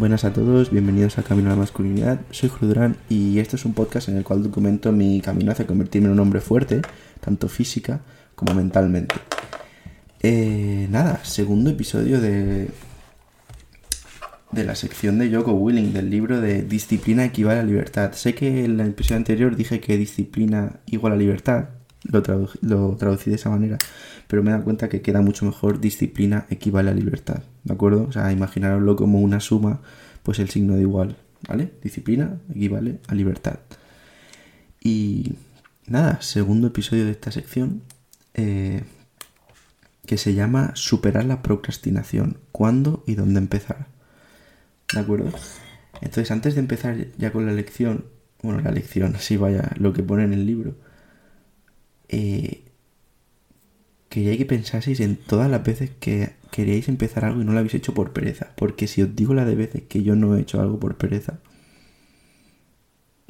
Buenas a todos, bienvenidos a Camino a la Masculinidad. Soy Judurán y este es un podcast en el cual documento mi camino hacia convertirme en un hombre fuerte, tanto física como mentalmente. Eh, nada, segundo episodio de, de la sección de Yoko Willing, del libro de Disciplina equivale a libertad. Sé que en el episodio anterior dije que disciplina igual a libertad, lo, lo traducí de esa manera, pero me he dado cuenta que queda mucho mejor disciplina equivale a libertad, ¿de acuerdo? O sea, imaginaroslo como una suma, pues el signo de igual, ¿vale? Disciplina equivale a libertad. Y nada, segundo episodio de esta sección, eh, que se llama Superar la procrastinación, cuándo y dónde empezar. ¿De acuerdo? Entonces, antes de empezar ya con la lección, bueno, la lección, así vaya, lo que pone en el libro, eh, quería que pensaseis en todas las veces que queríais empezar algo y no lo habéis hecho por pereza. Porque si os digo la de veces que yo no he hecho algo por pereza,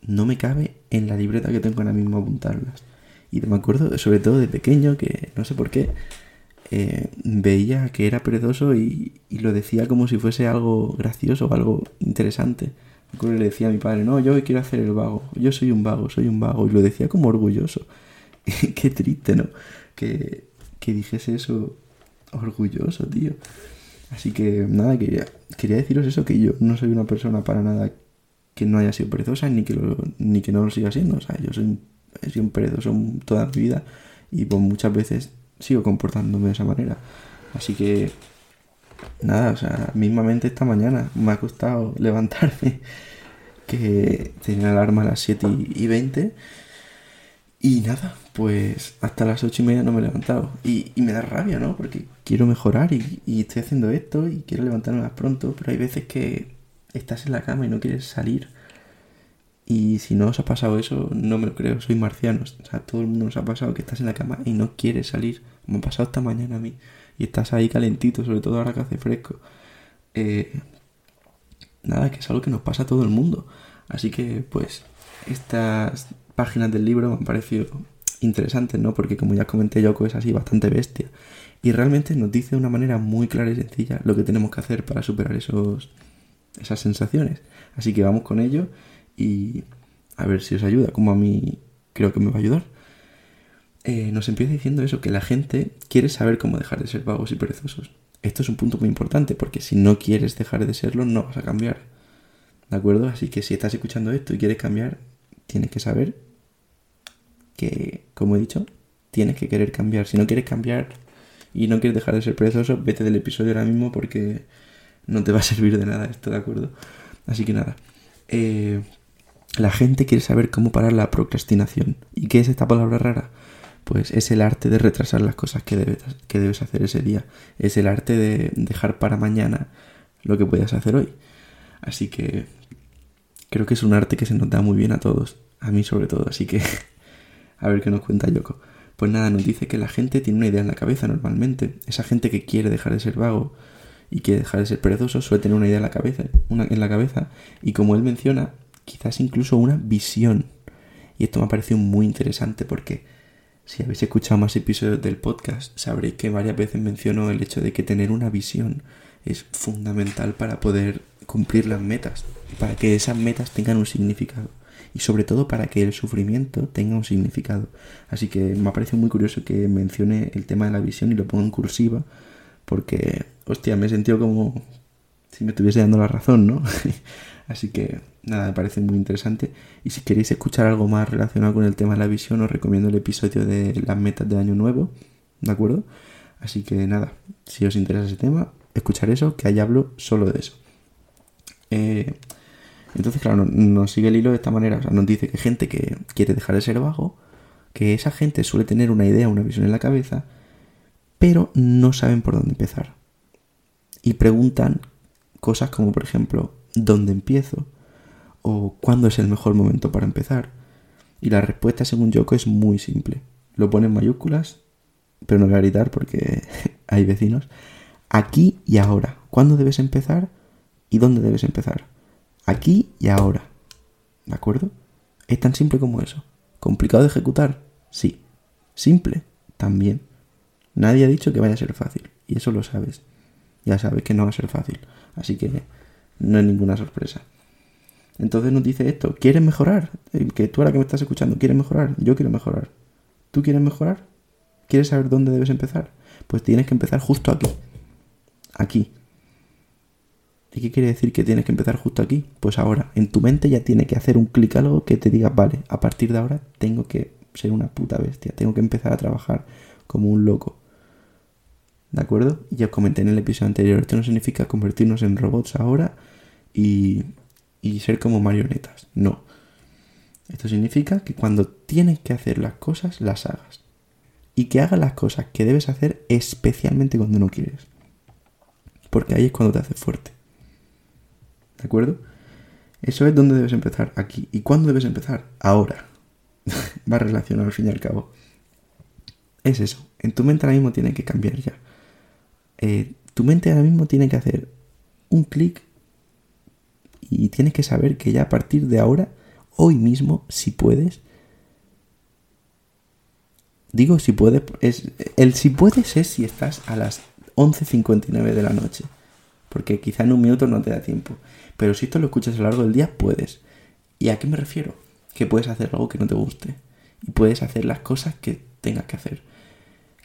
no me cabe en la libreta que tengo ahora mismo apuntarlas. Y me acuerdo, sobre todo de pequeño, que no sé por qué, eh, veía que era perezoso y, lo decía como si fuese algo gracioso o algo interesante. Me le decía a mi padre, no, yo quiero hacer el vago, yo soy un vago, soy un vago. Y lo decía como orgulloso. Qué triste, ¿no? Que, que dijese eso orgulloso, tío. Así que nada, quería, quería deciros eso, que yo no soy una persona para nada que no haya sido perezosa ni que, ni que no lo siga siendo. O sea, yo soy, he sido un perezoso toda mi vida y pues muchas veces sigo comportándome de esa manera. Así que, nada, o sea, mismamente esta mañana me ha costado levantarme, que tenía alarma a las 7 y 20. Y nada, pues hasta las 8 y media no me he levantado. Y, me da rabia, ¿no? Porque quiero mejorar y, y estoy haciendo esto y quiero levantarme más pronto, pero hay veces que estás en la cama y no quieres salir y si no os ha pasado eso, no me lo creo, soy marciano. O sea, todo el mundo nos ha pasado que estás en la cama y no quieres salir, como ha pasado esta mañana a mí. Y estás ahí calentito, sobre todo ahora que hace fresco. Eh, nada, que es algo que nos pasa a todo el mundo. Así que, pues, estas páginas del libro me han parecido interesantes, ¿no? Porque como ya comenté, Yoko es así, bastante bestia. Y realmente nos dice de una manera muy clara y sencilla lo que tenemos que hacer para superar esos, esas sensaciones. Así que vamos con ello y a ver si os ayuda, como a mí creo que me va a ayudar. Eh, nos empieza diciendo eso, que la gente quiere saber cómo dejar de ser vagos y perezosos. Esto es un punto muy importante, porque si no quieres dejar de serlo, no vas a cambiar. ¿De acuerdo? Así que si estás escuchando esto y quieres cambiar, tienes que saber que, como he dicho, tienes que querer cambiar. Si no quieres cambiar y no quieres dejar de ser perezoso, vete del episodio ahora mismo porque no te va a servir de nada esto, ¿de acuerdo? Así que nada. Eh, la gente quiere saber cómo parar la procrastinación. ¿Y qué es esta palabra rara? Pues es el arte de retrasar las cosas que debes, que debes hacer ese día. Es el arte de dejar para mañana lo que puedas hacer hoy. Así que creo que es un arte que se nos da muy bien a todos. A mí sobre todo. Así que a ver qué nos cuenta Yoko. Pues nada, nos dice que la gente tiene una idea en la cabeza normalmente. Esa gente que quiere dejar de ser vago y quiere dejar de ser perezoso suele tener una idea en la cabeza, una, en la cabeza. Y como él menciona, quizás incluso una visión. Y esto me ha parecido muy interesante porque si habéis escuchado más episodios del podcast, sabréis que varias veces menciono el hecho de que tener una visión es fundamental para poder cumplir las metas, para que esas metas tengan un significado y sobre todo para que el sufrimiento tenga un significado. Así que me ha parecido muy curioso que mencione el tema de la visión y lo ponga en cursiva porque, hostia, me he sentido como si me estuviese dando la razón, ¿no? Así que nada, me parece muy interesante. Y si queréis escuchar algo más relacionado con el tema de la visión, os recomiendo el episodio de las metas de año nuevo, ¿de acuerdo? Así que nada, si os interesa ese tema, escuchar eso, que ahí hablo solo de eso. Eh, entonces, claro, nos, sigue el hilo de esta manera. O sea, nos dice que gente que quiere dejar de ser vago, que esa gente suele tener una idea, una visión en la cabeza, pero no saben por dónde empezar. Y preguntan cosas como, por ejemplo, ¿dónde empiezo? ¿O cuándo es el mejor momento para empezar? Y la respuesta, según Yoko, es muy simple. Lo pone en mayúsculas, pero no voy a gritar porque hay vecinos. Aquí y ahora. ¿Cuándo debes empezar? ¿Y dónde debes empezar? Aquí y ahora. ¿De acuerdo? Es tan simple como eso. ¿Complicado de ejecutar? Sí. ¿Simple? También. Nadie ha dicho que vaya a ser fácil. Y eso lo sabes. Ya sabes que no va a ser fácil. Así que no es ninguna sorpresa. Entonces nos dice esto, ¿quieres mejorar? Eh, que tú ahora que me estás escuchando, ¿quieres mejorar? Yo quiero mejorar. ¿Tú quieres mejorar? ¿Quieres saber dónde debes empezar? Pues tienes que empezar justo aquí. Aquí. ¿Y qué quiere decir que tienes que empezar justo aquí? Pues ahora, en tu mente ya tiene que hacer un clic algo que te diga, vale, a partir de ahora tengo que ser una puta bestia, tengo que empezar a trabajar como un loco. ¿De acuerdo? Ya os comenté en el episodio anterior, esto no significa convertirnos en robots ahora y, y ser como marionetas. No. Esto significa que cuando tienes que hacer las cosas, las hagas. Y que hagas las cosas que debes hacer especialmente cuando no quieres. Porque ahí es cuando te haces fuerte. ¿De acuerdo? Eso es donde debes empezar, aquí. ¿Y cuándo debes empezar? Ahora. Va relacionado al fin y al cabo. Es eso. En tu mente ahora mismo tiene que cambiar ya. Eh, tu mente ahora mismo tiene que hacer un clic y tienes que saber que ya a partir de ahora, hoy mismo, si puedes, digo si puedes, es, el si puedes es si estás a las 11.59 de la noche, porque quizá en un minuto no te da tiempo, pero si esto lo escuchas a lo largo del día, puedes. ¿Y a qué me refiero? Que puedes hacer algo que no te guste y puedes hacer las cosas que tengas que hacer.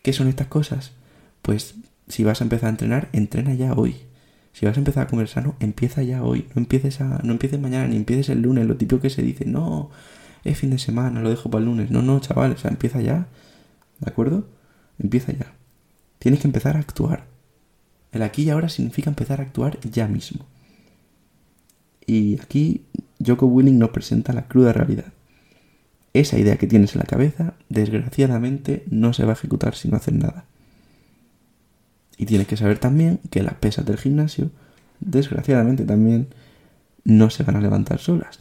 ¿Qué son estas cosas? Pues si vas a empezar a entrenar, entrena ya hoy. Si vas a empezar a comer sano, empieza ya hoy. No empieces, a, no empieces mañana, ni empieces el lunes. Lo típico que se dice, no, es fin de semana, lo dejo para el lunes. No, no, chaval, o sea, empieza ya. ¿De acuerdo? Empieza ya. Tienes que empezar a actuar. El aquí y ahora significa empezar a actuar ya mismo. Y aquí Joko Willing nos presenta la cruda realidad. Esa idea que tienes en la cabeza, desgraciadamente, no se va a ejecutar si no haces nada. Y tienes que saber también que las pesas del gimnasio, desgraciadamente también, no se van a levantar solas.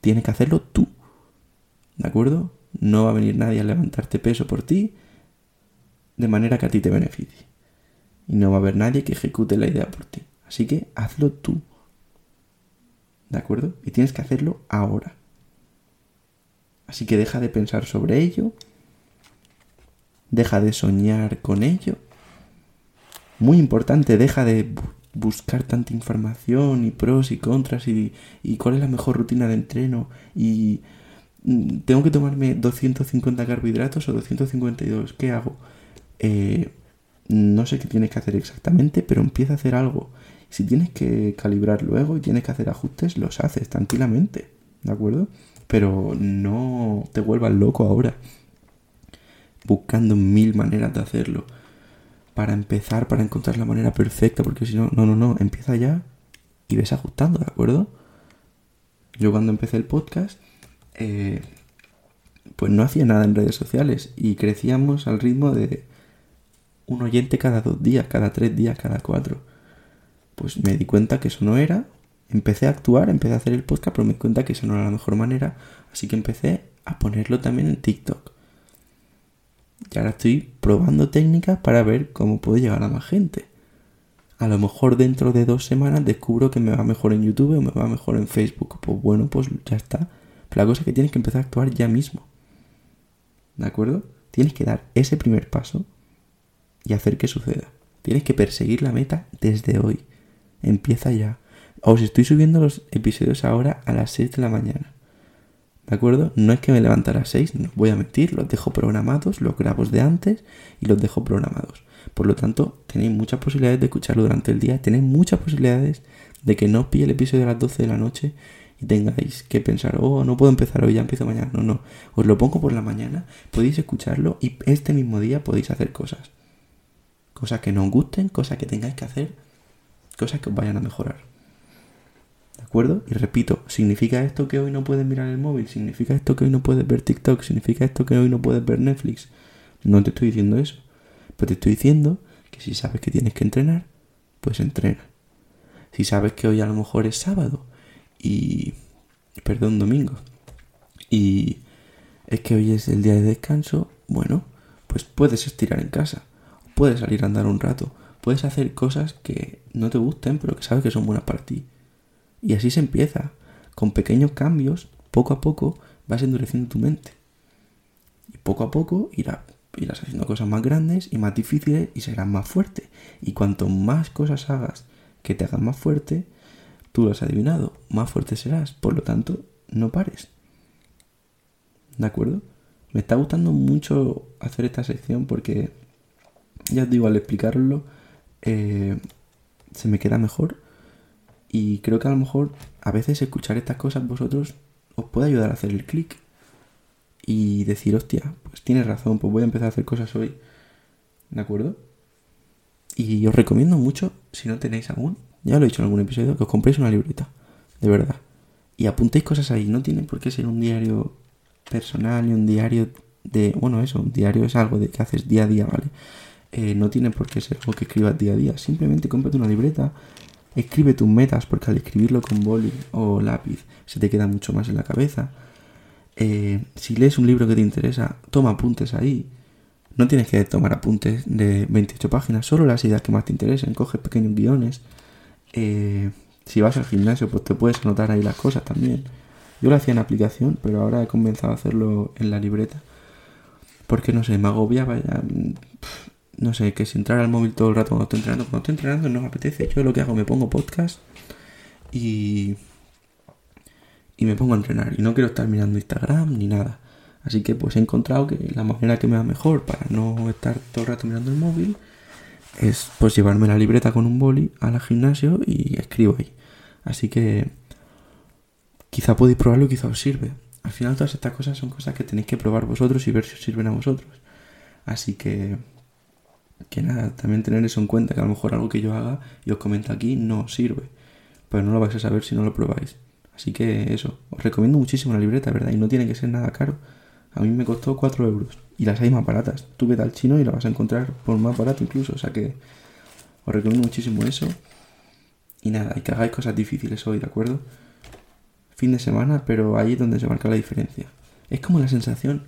Tienes que hacerlo tú. ¿De acuerdo? No va a venir nadie a levantarte peso por ti de manera que a ti te beneficie. Y no va a haber nadie que ejecute la idea por ti. Así que hazlo tú. ¿De acuerdo? Y tienes que hacerlo ahora. Así que deja de pensar sobre ello. Deja de soñar con ello muy importante, deja de buscar tanta información y pros y contras y, cuál es la mejor rutina de entreno y mm, tengo que tomarme 250 carbohidratos o 252, ¿qué hago? Eh, no sé qué tienes que hacer exactamente, pero empieza a hacer algo. Si tienes que calibrar luego y tienes que hacer ajustes, los haces tranquilamente, ¿de acuerdo? Pero no te vuelvas loco ahora, buscando mil maneras de hacerlo para empezar, para encontrar la manera perfecta, porque si no, no, no, no, empieza ya y ves ajustando, ¿de acuerdo? Yo cuando empecé el podcast, eh, pues no hacía nada en redes sociales y crecíamos al ritmo de un oyente cada dos días, cada tres días, cada cuatro. Pues me di cuenta que eso no era, empecé a actuar, empecé a hacer el podcast, pero me di cuenta que eso no era la mejor manera, así que empecé a ponerlo también en TikTok. Y ahora estoy probando técnicas para ver cómo puedo llegar a más gente. A lo mejor dentro de dos semanas descubro que me va mejor en YouTube o me va mejor en Facebook. Pues bueno, pues ya está. Pero la cosa es que tienes que empezar a actuar ya mismo. ¿De acuerdo? Tienes que dar ese primer paso y hacer que suceda. Tienes que perseguir la meta desde hoy. Empieza ya. Os estoy subiendo los episodios ahora a las 6 de la mañana. ¿De acuerdo? No es que me levante a las 6, no voy a mentir, los dejo programados, los grabo de antes y los dejo programados. Por lo tanto, tenéis muchas posibilidades de escucharlo durante el día, tenéis muchas posibilidades de que no os pille el episodio a las 12 de la noche y tengáis que pensar, oh, no puedo empezar hoy, ya empiezo mañana. No, no, os lo pongo por la mañana, podéis escucharlo y este mismo día podéis hacer cosas. Cosas que no os gusten, cosas que tengáis que hacer, cosas que os vayan a mejorar. ¿De acuerdo? Y repito, ¿significa esto que hoy no puedes mirar el móvil? ¿Significa esto que hoy no puedes ver TikTok? ¿Significa esto que hoy no puedes ver Netflix? No te estoy diciendo eso. Pero te estoy diciendo que si sabes que tienes que entrenar, pues entrena. Si sabes que hoy a lo mejor es sábado y... perdón, domingo. Y es que hoy es el día de descanso, bueno, pues puedes estirar en casa. Puedes salir a andar un rato. Puedes hacer cosas que no te gusten, pero que sabes que son buenas para ti. Y así se empieza. Con pequeños cambios, poco a poco, vas endureciendo tu mente. Y poco a poco irás, irás haciendo cosas más grandes y más difíciles y serás más fuerte. Y cuanto más cosas hagas que te hagan más fuerte, tú lo has adivinado, más fuerte serás. Por lo tanto, no pares. ¿De acuerdo? Me está gustando mucho hacer esta sección porque, ya os digo, al explicarlo, eh, se me queda mejor. Y creo que a lo mejor a veces escuchar estas cosas vosotros os puede ayudar a hacer el clic y decir, hostia, pues tienes razón, pues voy a empezar a hacer cosas hoy. ¿De acuerdo? Y os recomiendo mucho, si no tenéis aún, ya lo he dicho en algún episodio, que os compréis una libreta, de verdad. Y apuntéis cosas ahí, no tiene por qué ser un diario personal ni un diario de, bueno, eso, un diario es algo de que haces día a día, ¿vale? Eh, no tiene por qué ser algo que escribas día a día, simplemente cómprate una libreta, escribe tus metas, porque al escribirlo con boli o lápiz se te queda mucho más en la cabeza. Eh, si lees un libro que te interesa, toma apuntes ahí. No tienes que tomar apuntes de 28 páginas, solo las ideas que más te interesen, coge pequeños guiones. Eh, si vas al gimnasio, pues te puedes anotar ahí las cosas también. Yo lo hacía en aplicación, pero ahora he comenzado a hacerlo en la libreta. Porque no sé, me agobiaba ya. Mm, no sé, que si entrar al móvil todo el rato cuando estoy entrenando, cuando estoy entrenando no me apetece. Yo lo que hago, me pongo podcast y. y me pongo a entrenar. Y no quiero estar mirando Instagram ni nada. Así que pues he encontrado que la manera que me va mejor para no estar todo el rato mirando el móvil es pues llevarme la libreta con un boli al gimnasio y escribo ahí. Así que quizá podéis probarlo quizá os sirve. Al final todas estas cosas son cosas que tenéis que probar vosotros y ver si os sirven a vosotros. Así que que nada, también tener eso en cuenta, que a lo mejor algo que yo haga y os comento aquí no sirve, pero no lo vais a saber si no lo probáis. Así que eso, os recomiendo muchísimo la libreta, ¿verdad? Y no tiene que ser nada caro. A mí me costó 4 euros y las hay más baratas. Tú vete al chino y la vas a encontrar por más barato incluso, o sea que os recomiendo muchísimo eso. Y nada, y que hagáis cosas difíciles hoy, ¿de acuerdo? Fin de semana, pero ahí es donde se marca la diferencia. Es como la sensación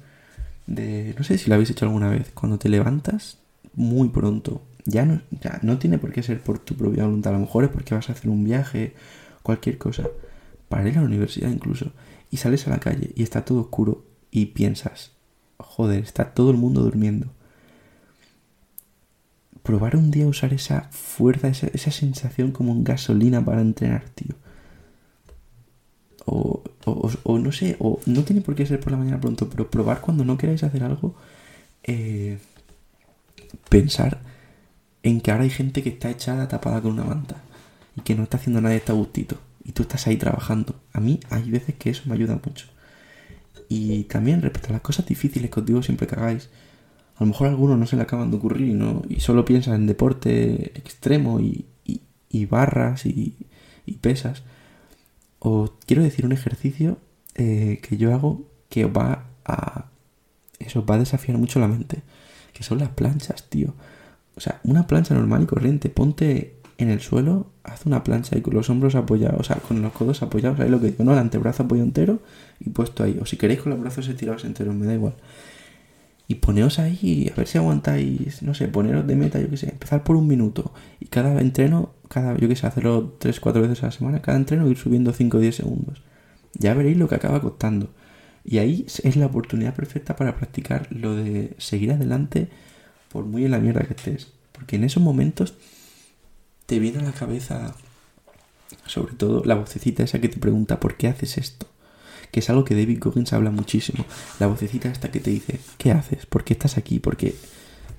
de, no sé si lo habéis hecho alguna vez, cuando te levantas muy pronto. Ya no, ya no tiene por qué ser por tu propia voluntad. A lo mejor es porque vas a hacer un viaje, cualquier cosa. Para ir a la universidad incluso. Y sales a la calle y está todo oscuro y piensas, joder, está todo el mundo durmiendo. Probar un día usar esa fuerza, esa, esa sensación como un gasolina para entrenar, tío. O, o, o, no sé, o no tiene por qué ser por la mañana pronto, pero probar cuando no queráis hacer algo. Eh, pensar en que ahora hay gente que está echada tapada con una manta y que no está haciendo nada de este gustito y tú estás ahí trabajando. A mí hay veces que eso me ayuda mucho. Y también respecto a las cosas difíciles que os digo siempre que hagáis, a lo mejor a algunos no se le acaban de ocurrir ¿no? y solo piensan en deporte extremo y, y, barras y, y, pesas. Os quiero decir un ejercicio eh, que yo hago que va a... Eso os va a desafiar mucho la mente son las planchas, tío. O sea, una plancha normal y corriente, ponte en el suelo, haz una plancha y con los hombros apoyados, o sea, con los codos apoyados, ahí lo que digo, ¿no? El antebrazo apoyado entero y puesto ahí. O si queréis con los brazos estirados enteros, me da igual. Y poneos ahí, a ver si aguantáis, no sé, poneros de meta, yo qué sé, empezar por un minuto. Y cada entreno, cada, yo qué sé, hacerlo 3-4 veces a la semana, cada entreno ir subiendo 5 o 10 segundos. Ya veréis lo que acaba costando. Y ahí es la oportunidad perfecta para practicar lo de seguir adelante por muy en la mierda que estés. Porque en esos momentos te viene a la cabeza, sobre todo, la vocecita esa que te pregunta ¿por qué haces esto? Que es algo que David Goggins habla muchísimo. La vocecita esta que te dice ¿qué haces? ¿Por qué estás aquí? ¿Por qué,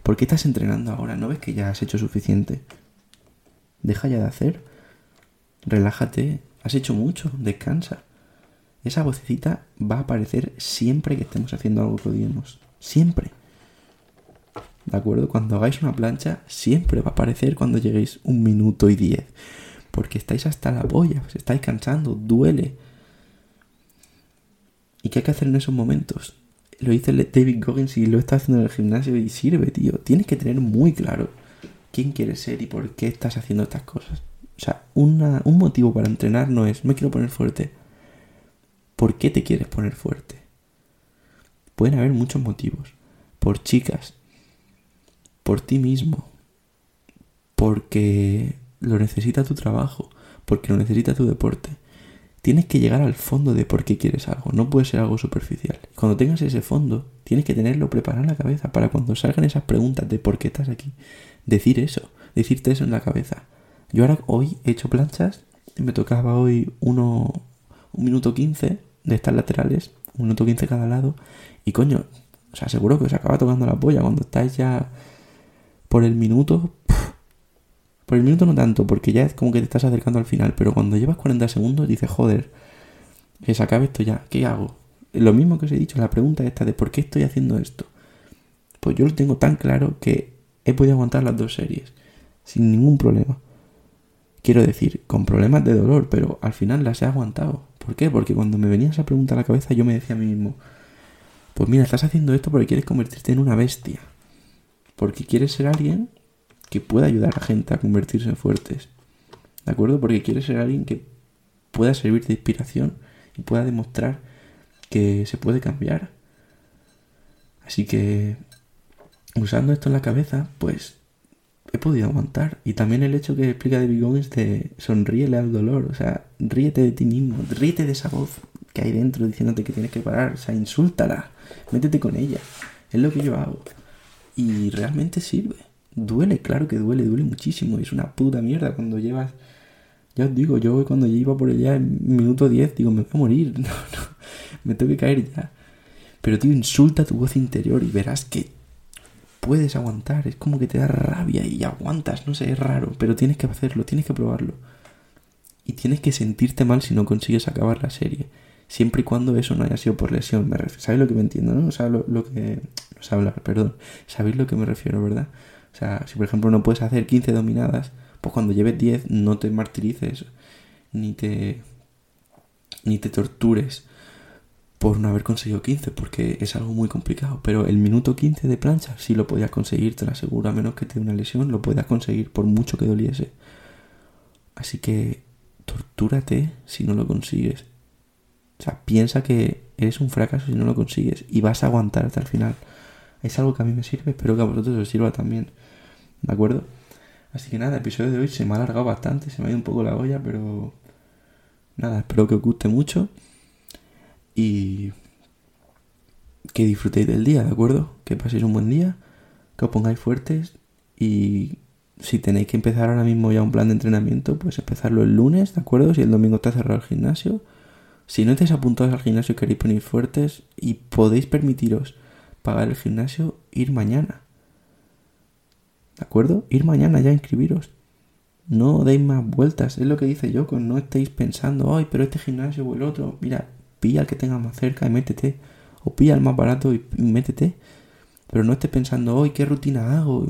¿Por qué estás entrenando ahora? ¿No ves que ya has hecho suficiente? Deja ya de hacer. Relájate. Has hecho mucho. Descansa. Esa vocecita va a aparecer siempre que estemos haciendo algo que odiemos. Siempre. ¿De acuerdo? Cuando hagáis una plancha, siempre va a aparecer cuando lleguéis un minuto y diez. Porque estáis hasta la polla, os estáis cansando, duele. ¿Y qué hay que hacer en esos momentos? Lo dice David Goggins y lo está haciendo en el gimnasio y sirve, tío. Tienes que tener muy claro quién quieres ser y por qué estás haciendo estas cosas. O sea, un motivo para entrenar no es me quiero poner fuerte ¿Por qué te quieres poner fuerte? Pueden haber muchos motivos. Por chicas. Por ti mismo. Porque lo necesita tu trabajo. Porque lo necesita tu deporte. Tienes que llegar al fondo de por qué quieres algo. No puede ser algo superficial. Cuando tengas ese fondo, tienes que tenerlo preparado en la cabeza para cuando salgan esas preguntas de por qué estás aquí. Decir eso. Decirte eso en la cabeza. Yo ahora hoy he hecho planchas me tocaba hoy uno, un minuto quince de estas laterales, un minuto quince cada lado, y coño, o sea, seguro que os acaba tocando la polla cuando estáis ya por el minuto. por el minuto no tanto, porque ya es como que te estás acercando al final, pero cuando llevas 40 segundos dices, joder, que se acabe esto ya, ¿qué hago? Lo mismo que os he dicho, la pregunta esta de por qué estoy haciendo esto. Pues yo lo tengo tan claro que he podido aguantar las dos series, sin ningún problema. Quiero decir, con problemas de dolor, pero al final las he aguantado. ¿Por qué? Porque cuando me venía esa pregunta a la cabeza yo me decía a mí mismo, pues mira, estás haciendo esto porque quieres convertirte en una bestia. Porque quieres ser alguien que pueda ayudar a la gente a convertirse en fuertes. ¿De acuerdo? Porque quieres ser alguien que pueda servir de inspiración y pueda demostrar que se puede cambiar. Así que, usando esto en la cabeza, pues he podido aguantar. Y también el hecho que explica de Goggins de sonríele al dolor. O sea, ríete de ti mismo, ríete de esa voz que hay dentro diciéndote que tienes que parar. O sea, insúltala, métete con ella. Es lo que yo hago. Y realmente sirve. Duele, claro que duele, duele muchísimo. Y es una puta mierda cuando llevas... Ya os digo, yo cuando iba por allá en minuto 10, digo, me voy a morir. No, no, me tengo que caer ya. Pero, tío, insulta tu voz interior y verás que puedes aguantar. Es como que te da rabia y aguantas. No sé, es raro, pero tienes que hacerlo, tienes que probarlo. Y tienes que sentirte mal si no consigues acabar la serie. Siempre y cuando eso no haya sido por lesión. Me ¿Sabéis lo que me entiendo, no? O sea, lo, que... No sé hablar, perdón. ¿Sabéis lo que me refiero, verdad? O sea, si por ejemplo no puedes hacer 15 dominadas, pues cuando lleves 10 no te martirices. Ni te... Ni te tortures por no haber conseguido 15, porque es algo muy complicado. Pero el minuto 15 de plancha si lo podías conseguir, te lo aseguro, a menos que te dé una lesión, lo puedas conseguir por mucho que doliese. Así que tortúrate si no lo consigues. O sea, piensa que eres un fracaso si no lo consigues y vas a aguantar hasta el final. Es algo que a mí me sirve, espero que a vosotros os sirva también. ¿De acuerdo? Así que nada, el episodio de hoy se me ha alargado bastante, se me ha ido un poco la olla, pero nada, espero que os guste mucho que disfrutéis del día, ¿de acuerdo? Que paséis un buen día, que os pongáis fuertes y si tenéis que empezar ahora mismo ya un plan de entrenamiento, pues empezarlo el lunes, ¿de acuerdo? Si el domingo está cerrado el gimnasio. Si no estáis apuntados al gimnasio y queréis poner fuertes y podéis permitiros pagar el gimnasio, ir mañana. ¿De acuerdo? Ir mañana ya a inscribiros. No deis más vueltas, es lo que dice yo, no estéis pensando, ay, pero este gimnasio o el otro. Mira, pilla el que tengas más cerca y métete. O pilla el más barato y, métete. Pero no estés pensando, hoy ¿qué rutina hago?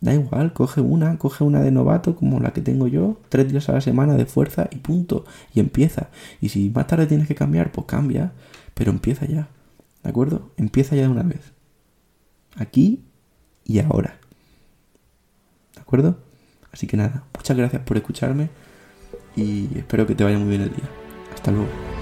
Da igual, coge una, coge una de novato como la que tengo yo, tres días a la semana de fuerza y punto. Y empieza. Y si más tarde tienes que cambiar, pues cambia. Pero empieza ya. ¿De acuerdo? Empieza ya de una vez. Aquí y ahora. ¿De acuerdo? Así que nada, muchas gracias por escucharme y espero que te vaya muy bien el día. Hasta luego.